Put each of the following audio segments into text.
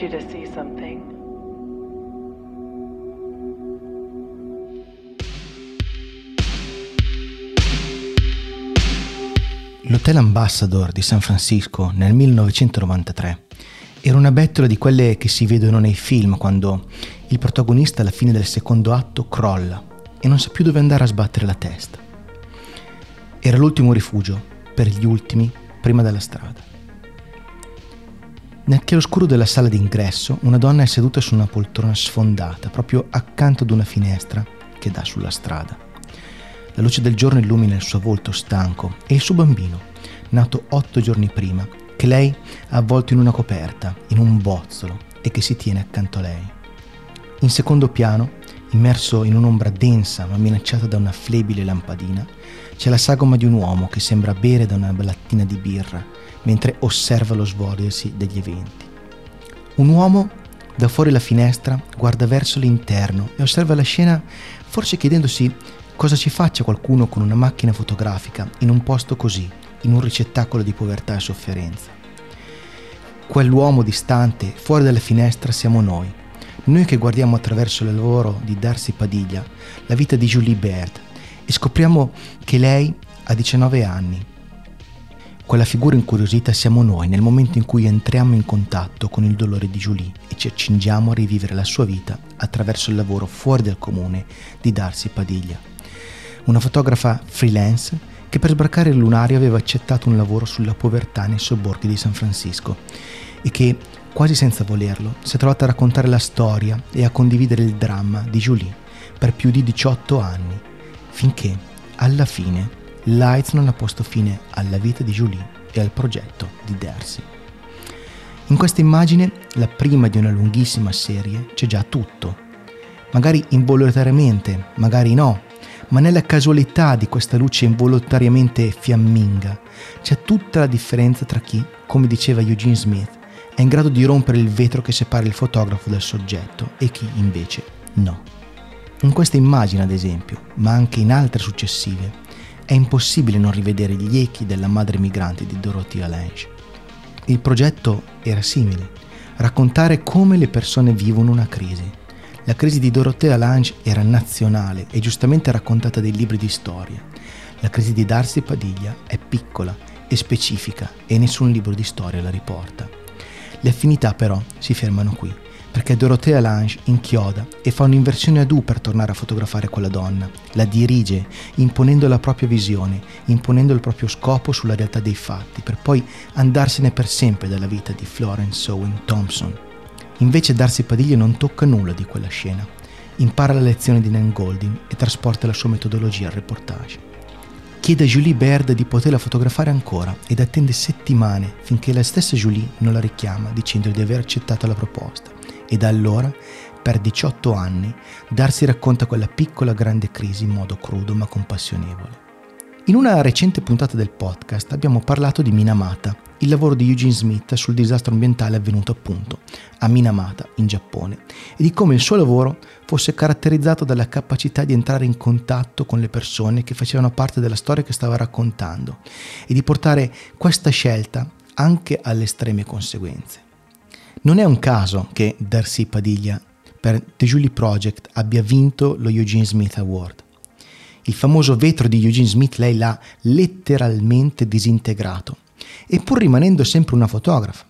need you to see something. L'Hotel Ambassador di San Francisco nel 1993 era una bettola di quelle che si vedono nei film quando il protagonista alla fine del secondo atto crolla e non sa più dove andare a sbattere la testa. Era l'ultimo rifugio per gli ultimi prima della strada. Nel chiaroscuro della sala d'ingresso una donna è seduta su una poltrona sfondata proprio accanto ad una finestra che dà sulla strada. La luce del giorno illumina il suo volto stanco e il suo bambino, nato otto giorni prima, che lei ha avvolto in una coperta, in un bozzolo e che si tiene accanto a lei. In secondo piano, immerso in un'ombra densa ma minacciata da una flebile lampadina, c'è la sagoma di un uomo che sembra bere da una lattina di birra mentre osserva lo svolgersi degli eventi. Un uomo da fuori la finestra guarda verso l'interno e osserva la scena forse chiedendosi Cosa ci faccia qualcuno con una macchina fotografica in un posto così, in un ricettacolo di povertà e sofferenza? Quell'uomo distante, fuori dalla finestra, siamo noi. Noi che guardiamo attraverso il lavoro di Darcy Padiglia la vita di Julie Baird e scopriamo che lei ha 19 anni. Quella figura incuriosita siamo noi nel momento in cui entriamo in contatto con il dolore di Julie e ci accingiamo a rivivere la sua vita attraverso il lavoro fuori del comune di Darcy Padiglia una fotografa freelance che per sbarcare il lunario aveva accettato un lavoro sulla povertà nei sobborghi di San Francisco e che, quasi senza volerlo, si è trovata a raccontare la storia e a condividere il dramma di Julie per più di 18 anni, finché, alla fine, Lights non ha posto fine alla vita di Julie e al progetto di Darcy. In questa immagine, la prima di una lunghissima serie, c'è già tutto. Magari involontariamente, magari no, ma nella casualità di questa luce involontariamente fiamminga c'è tutta la differenza tra chi, come diceva Eugene Smith, è in grado di rompere il vetro che separa il fotografo dal soggetto e chi invece no. In questa immagine, ad esempio, ma anche in altre successive, è impossibile non rivedere gli echi della madre migrante di Dorothea Lange. Il progetto era simile, raccontare come le persone vivono una crisi, la crisi di Dorothea Lange era nazionale e giustamente raccontata dai libri di storia. La crisi di Darcy Padiglia è piccola e specifica e nessun libro di storia la riporta. Le affinità però si fermano qui, perché Dorothea Lange inchioda e fa un'inversione ad U per tornare a fotografare quella donna, la dirige, imponendo la propria visione, imponendo il proprio scopo sulla realtà dei fatti, per poi andarsene per sempre dalla vita di Florence Owen Thompson. Invece Darcy Padilla non tocca nulla di quella scena. Impara la lezione di Nan Goldin e trasporta la sua metodologia al reportage. Chiede a Julie Baird di poterla fotografare ancora ed attende settimane finché la stessa Julie non la richiama dicendo di aver accettato la proposta. E da allora, per 18 anni, Darcy racconta quella piccola grande crisi in modo crudo ma compassionevole. In una recente puntata del podcast abbiamo parlato di Minamata, il lavoro di Eugene Smith sul disastro ambientale avvenuto appunto a Minamata, in Giappone, e di come il suo lavoro fosse caratterizzato dalla capacità di entrare in contatto con le persone che facevano parte della storia che stava raccontando e di portare questa scelta anche alle estreme conseguenze. Non è un caso che Darcy Padilla per The Julie Project abbia vinto lo Eugene Smith Award. Il famoso vetro di Eugene Smith lei l'ha letteralmente disintegrato, e pur rimanendo sempre una fotografa,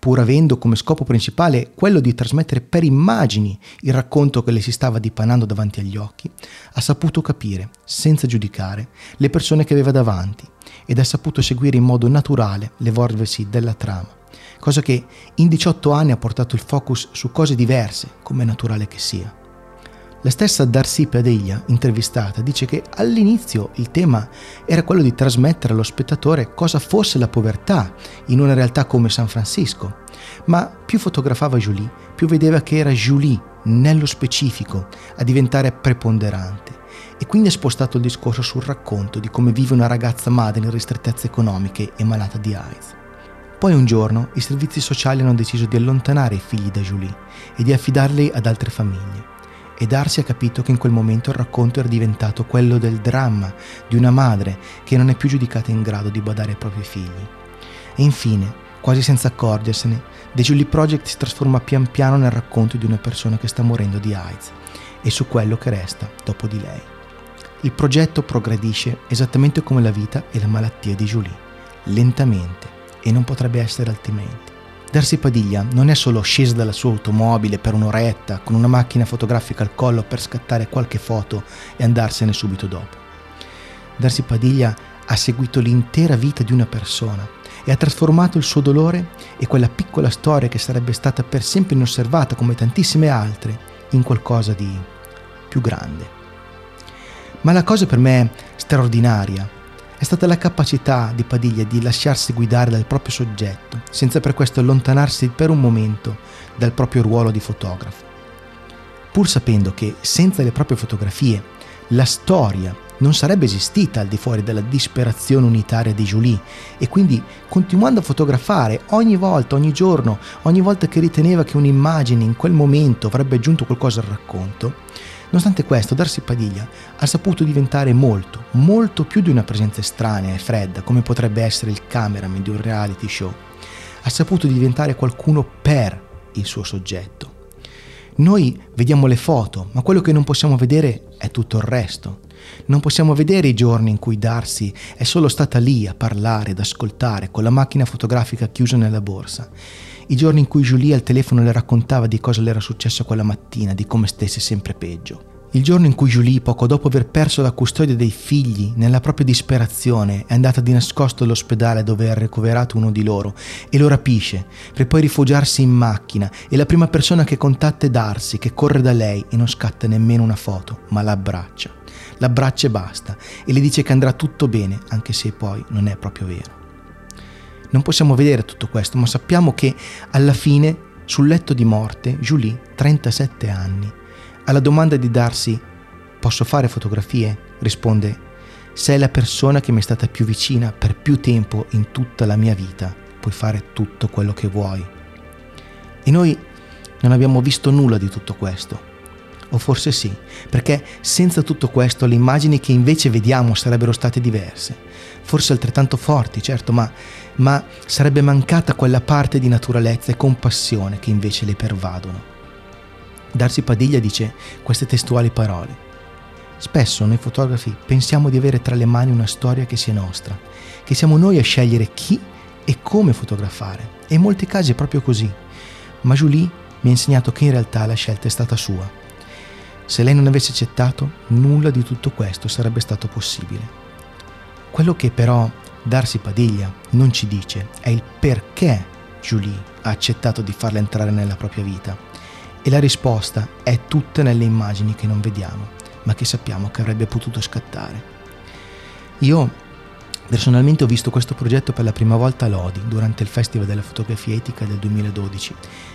pur avendo come scopo principale quello di trasmettere per immagini il racconto che le si stava dipanando davanti agli occhi, ha saputo capire, senza giudicare, le persone che aveva davanti ed ha saputo seguire in modo naturale l'evolversi della trama, cosa che in 18 anni ha portato il focus su cose diverse, come è naturale che sia. La stessa Darcy Padeglia, intervistata, dice che all'inizio il tema era quello di trasmettere allo spettatore cosa fosse la povertà in una realtà come San Francisco, ma più fotografava Julie, più vedeva che era Julie, nello specifico, a diventare preponderante. E quindi ha spostato il discorso sul racconto di come vive una ragazza madre in ristrettezze economiche e malata di AIDS. Poi un giorno i servizi sociali hanno deciso di allontanare i figli da Julie e di affidarli ad altre famiglie e Darcy ha capito che in quel momento il racconto era diventato quello del dramma di una madre che non è più giudicata in grado di badare ai propri figli. E infine, Quasi senza accorgersene, The Julie Project si trasforma pian piano nel racconto di una persona che sta morendo di AIDS e su quello che resta dopo di lei. Il progetto progredisce esattamente come la vita e la malattia di Julie, lentamente, e non potrebbe essere altrimenti. Darsi Padiglia non è solo scesa dalla sua automobile per un'oretta con una macchina fotografica al collo per scattare qualche foto e andarsene subito dopo. Darsi Padiglia ha seguito l'intera vita di una persona e ha trasformato il suo dolore e quella piccola storia che sarebbe stata per sempre inosservata come tantissime altre in qualcosa di più grande. Ma la cosa per me straordinaria è stata la capacità di Padiglia di lasciarsi guidare dal proprio soggetto, senza per questo allontanarsi per un momento dal proprio ruolo di fotografo. Pur sapendo che senza le proprie fotografie la storia non sarebbe esistita al di fuori della disperazione unitaria di Julie e quindi continuando a fotografare ogni volta, ogni giorno, ogni volta che riteneva che un'immagine in quel momento avrebbe aggiunto qualcosa al racconto, nonostante questo Darcy Padiglia ha saputo diventare molto, molto più di una presenza estranea e fredda come potrebbe essere il cameraman di un reality show. Ha saputo diventare qualcuno per il suo soggetto. Noi vediamo le foto, ma quello che non possiamo vedere è tutto il resto. Non possiamo vedere i giorni in cui Darcy è solo stata lì a parlare, ad ascoltare, con la macchina fotografica chiusa nella borsa. I giorni in cui Julie al telefono le raccontava di cosa le era successo quella mattina, di come stesse sempre peggio. Il giorno in cui Julie, poco dopo aver perso la custodia dei figli, nella propria disperazione, è andata di nascosto all'ospedale dove ha ricoverato uno di loro e lo rapisce, per poi rifugiarsi in macchina e la prima persona che contatta è Darcy, che corre da lei e non scatta nemmeno una foto, ma l'abbraccia l'abbraccia e basta e le dice che andrà tutto bene, anche se poi non è proprio vero. Non possiamo vedere tutto questo, ma sappiamo che alla fine, sul letto di morte, Julie, 37 anni, alla domanda di Darcy posso fare fotografie? risponde sei la persona che mi è stata più vicina per più tempo in tutta la mia vita, puoi fare tutto quello che vuoi. E noi non abbiamo visto nulla di tutto questo. O forse sì, perché senza tutto questo le immagini che invece vediamo sarebbero state diverse. Forse altrettanto forti, certo, ma, ma sarebbe mancata quella parte di naturalezza e compassione che invece le pervadono. Darsi Padiglia dice queste testuali parole. Spesso noi fotografi pensiamo di avere tra le mani una storia che sia nostra, che siamo noi a scegliere chi e come fotografare. E in molti casi è proprio così. Ma Julie mi ha insegnato che in realtà la scelta è stata sua se lei non avesse accettato, nulla di tutto questo sarebbe stato possibile. Quello che però Darsi Padiglia non ci dice è il perché Julie ha accettato di farla entrare nella propria vita. E la risposta è tutta nelle immagini che non vediamo, ma che sappiamo che avrebbe potuto scattare. Io Personalmente ho visto questo progetto per la prima volta a Lodi durante il Festival della fotografia etica del 2012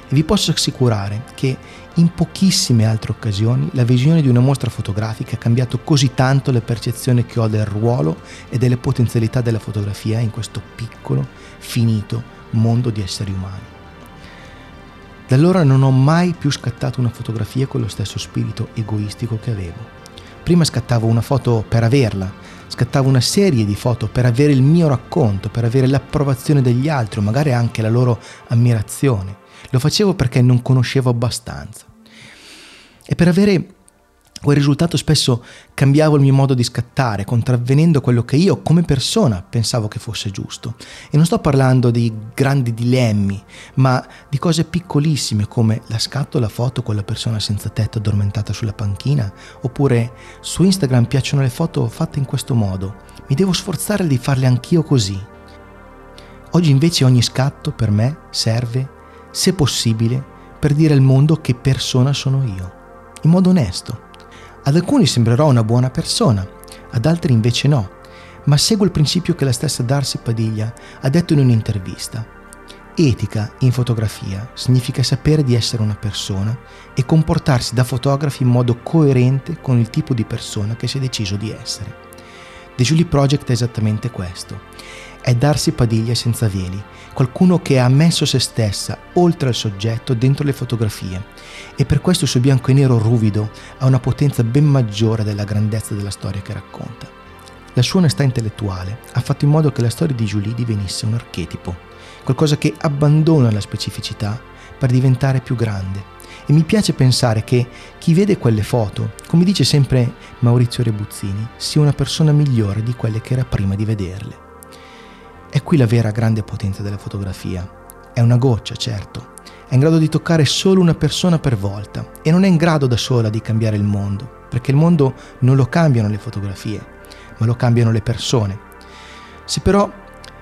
e vi posso assicurare che in pochissime altre occasioni la visione di una mostra fotografica ha cambiato così tanto la percezione che ho del ruolo e delle potenzialità della fotografia in questo piccolo, finito mondo di esseri umani. Da allora non ho mai più scattato una fotografia con lo stesso spirito egoistico che avevo. Prima scattavo una foto per averla, scattavo una serie di foto per avere il mio racconto, per avere l'approvazione degli altri magari anche la loro ammirazione. Lo facevo perché non conoscevo abbastanza. E per avere quel risultato spesso cambiavo il mio modo di scattare, contravvenendo quello che io come persona pensavo che fosse giusto. E non sto parlando di grandi dilemmi, ma di cose piccolissime come la scatto la foto con la persona senza tetto addormentata sulla panchina, oppure su Instagram piacciono le foto fatte in questo modo. Mi devo sforzare di farle anch'io così. Oggi invece ogni scatto per me serve, se possibile, per dire al mondo che persona sono io, in modo onesto ad alcuni sembrerò una buona persona, ad altri invece no, ma seguo il principio che la stessa Darcy Padiglia ha detto in un'intervista. Etica in fotografia significa sapere di essere una persona e comportarsi da fotografi in modo coerente con il tipo di persona che si è deciso di essere. The Julie Project è esattamente questo. È darsi padiglia senza veli, qualcuno che ha messo se stessa oltre al soggetto dentro le fotografie e per questo il suo bianco e nero ruvido ha una potenza ben maggiore della grandezza della storia che racconta. La sua onestà intellettuale ha fatto in modo che la storia di Julie divenisse un archetipo, qualcosa che abbandona la specificità per diventare più grande. E mi piace pensare che chi vede quelle foto, come dice sempre Maurizio Rebuzzini, sia una persona migliore di quelle che era prima di vederle. È qui la vera grande potenza della fotografia. È una goccia, certo, è in grado di toccare solo una persona per volta e non è in grado da sola di cambiare il mondo, perché il mondo non lo cambiano le fotografie, ma lo cambiano le persone. Se però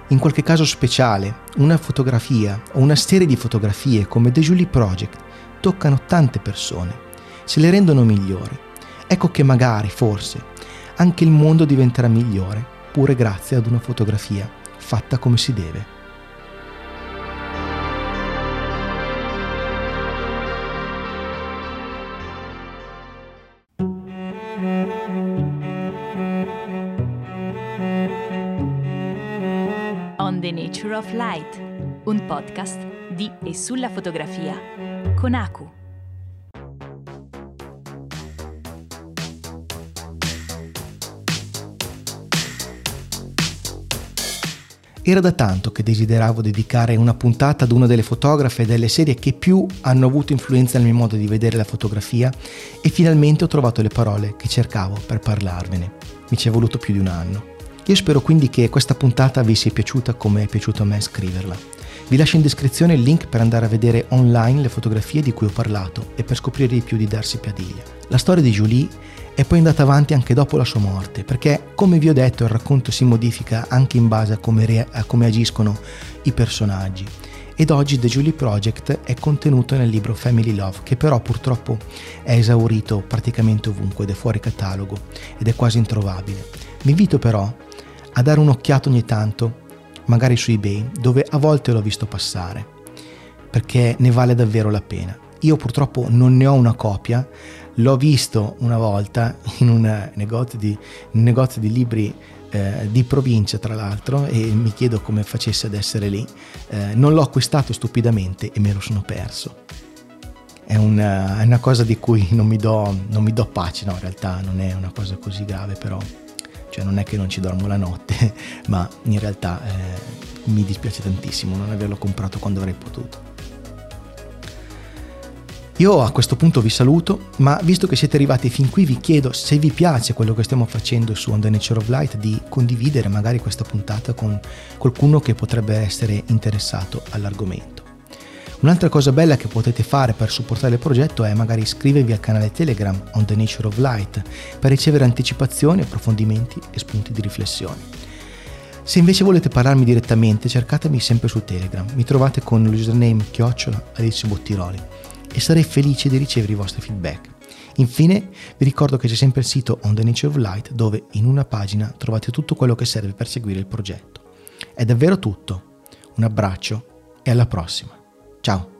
in qualche caso speciale una fotografia o una serie di fotografie come The Julie Project toccano tante persone, se le rendono migliori, ecco che magari, forse, anche il mondo diventerà migliore pure grazie ad una fotografia fatta come si deve. The Nature of Light, un podcast di e sulla fotografia con Aku. Era da tanto che desideravo dedicare una puntata ad una delle fotografe delle serie che più hanno avuto influenza nel mio modo di vedere la fotografia e finalmente ho trovato le parole che cercavo per parlarvene. Mi ci è voluto più di un anno. Io spero quindi che questa puntata vi sia piaciuta come è piaciuto a me scriverla. Vi lascio in descrizione il link per andare a vedere online le fotografie di cui ho parlato e per scoprire di più di Darcy Piadiglia. La storia di Julie è poi andata avanti anche dopo la sua morte, perché come vi ho detto il racconto si modifica anche in base a come, re- a come agiscono i personaggi. Ed oggi The Julie Project è contenuto nel libro Family Love, che però purtroppo è esaurito praticamente ovunque ed è fuori catalogo ed è quasi introvabile. Vi invito però a dare un'occhiata ogni tanto, magari su eBay, dove a volte l'ho visto passare, perché ne vale davvero la pena. Io purtroppo non ne ho una copia, l'ho visto una volta in un negozio di, un negozio di libri eh, di provincia tra l'altro e mi chiedo come facesse ad essere lì. Eh, non l'ho acquistato stupidamente e me lo sono perso. È una, è una cosa di cui non mi, do, non mi do pace, no in realtà non è una cosa così grave però cioè non è che non ci dormo la notte, ma in realtà eh, mi dispiace tantissimo non averlo comprato quando avrei potuto. Io a questo punto vi saluto, ma visto che siete arrivati fin qui vi chiedo se vi piace quello che stiamo facendo su On the Nature of Light di condividere magari questa puntata con qualcuno che potrebbe essere interessato all'argomento. Un'altra cosa bella che potete fare per supportare il progetto è magari iscrivervi al canale Telegram On the Nature of Light per ricevere anticipazioni, approfondimenti e spunti di riflessione. Se invece volete parlarmi direttamente, cercatemi sempre su Telegram. Mi trovate con l'username chiocciola Alessio Bottiroli e sarei felice di ricevere i vostri feedback. Infine vi ricordo che c'è sempre il sito On the Nature of Light dove in una pagina trovate tutto quello che serve per seguire il progetto. È davvero tutto. Un abbraccio e alla prossima. Ciao.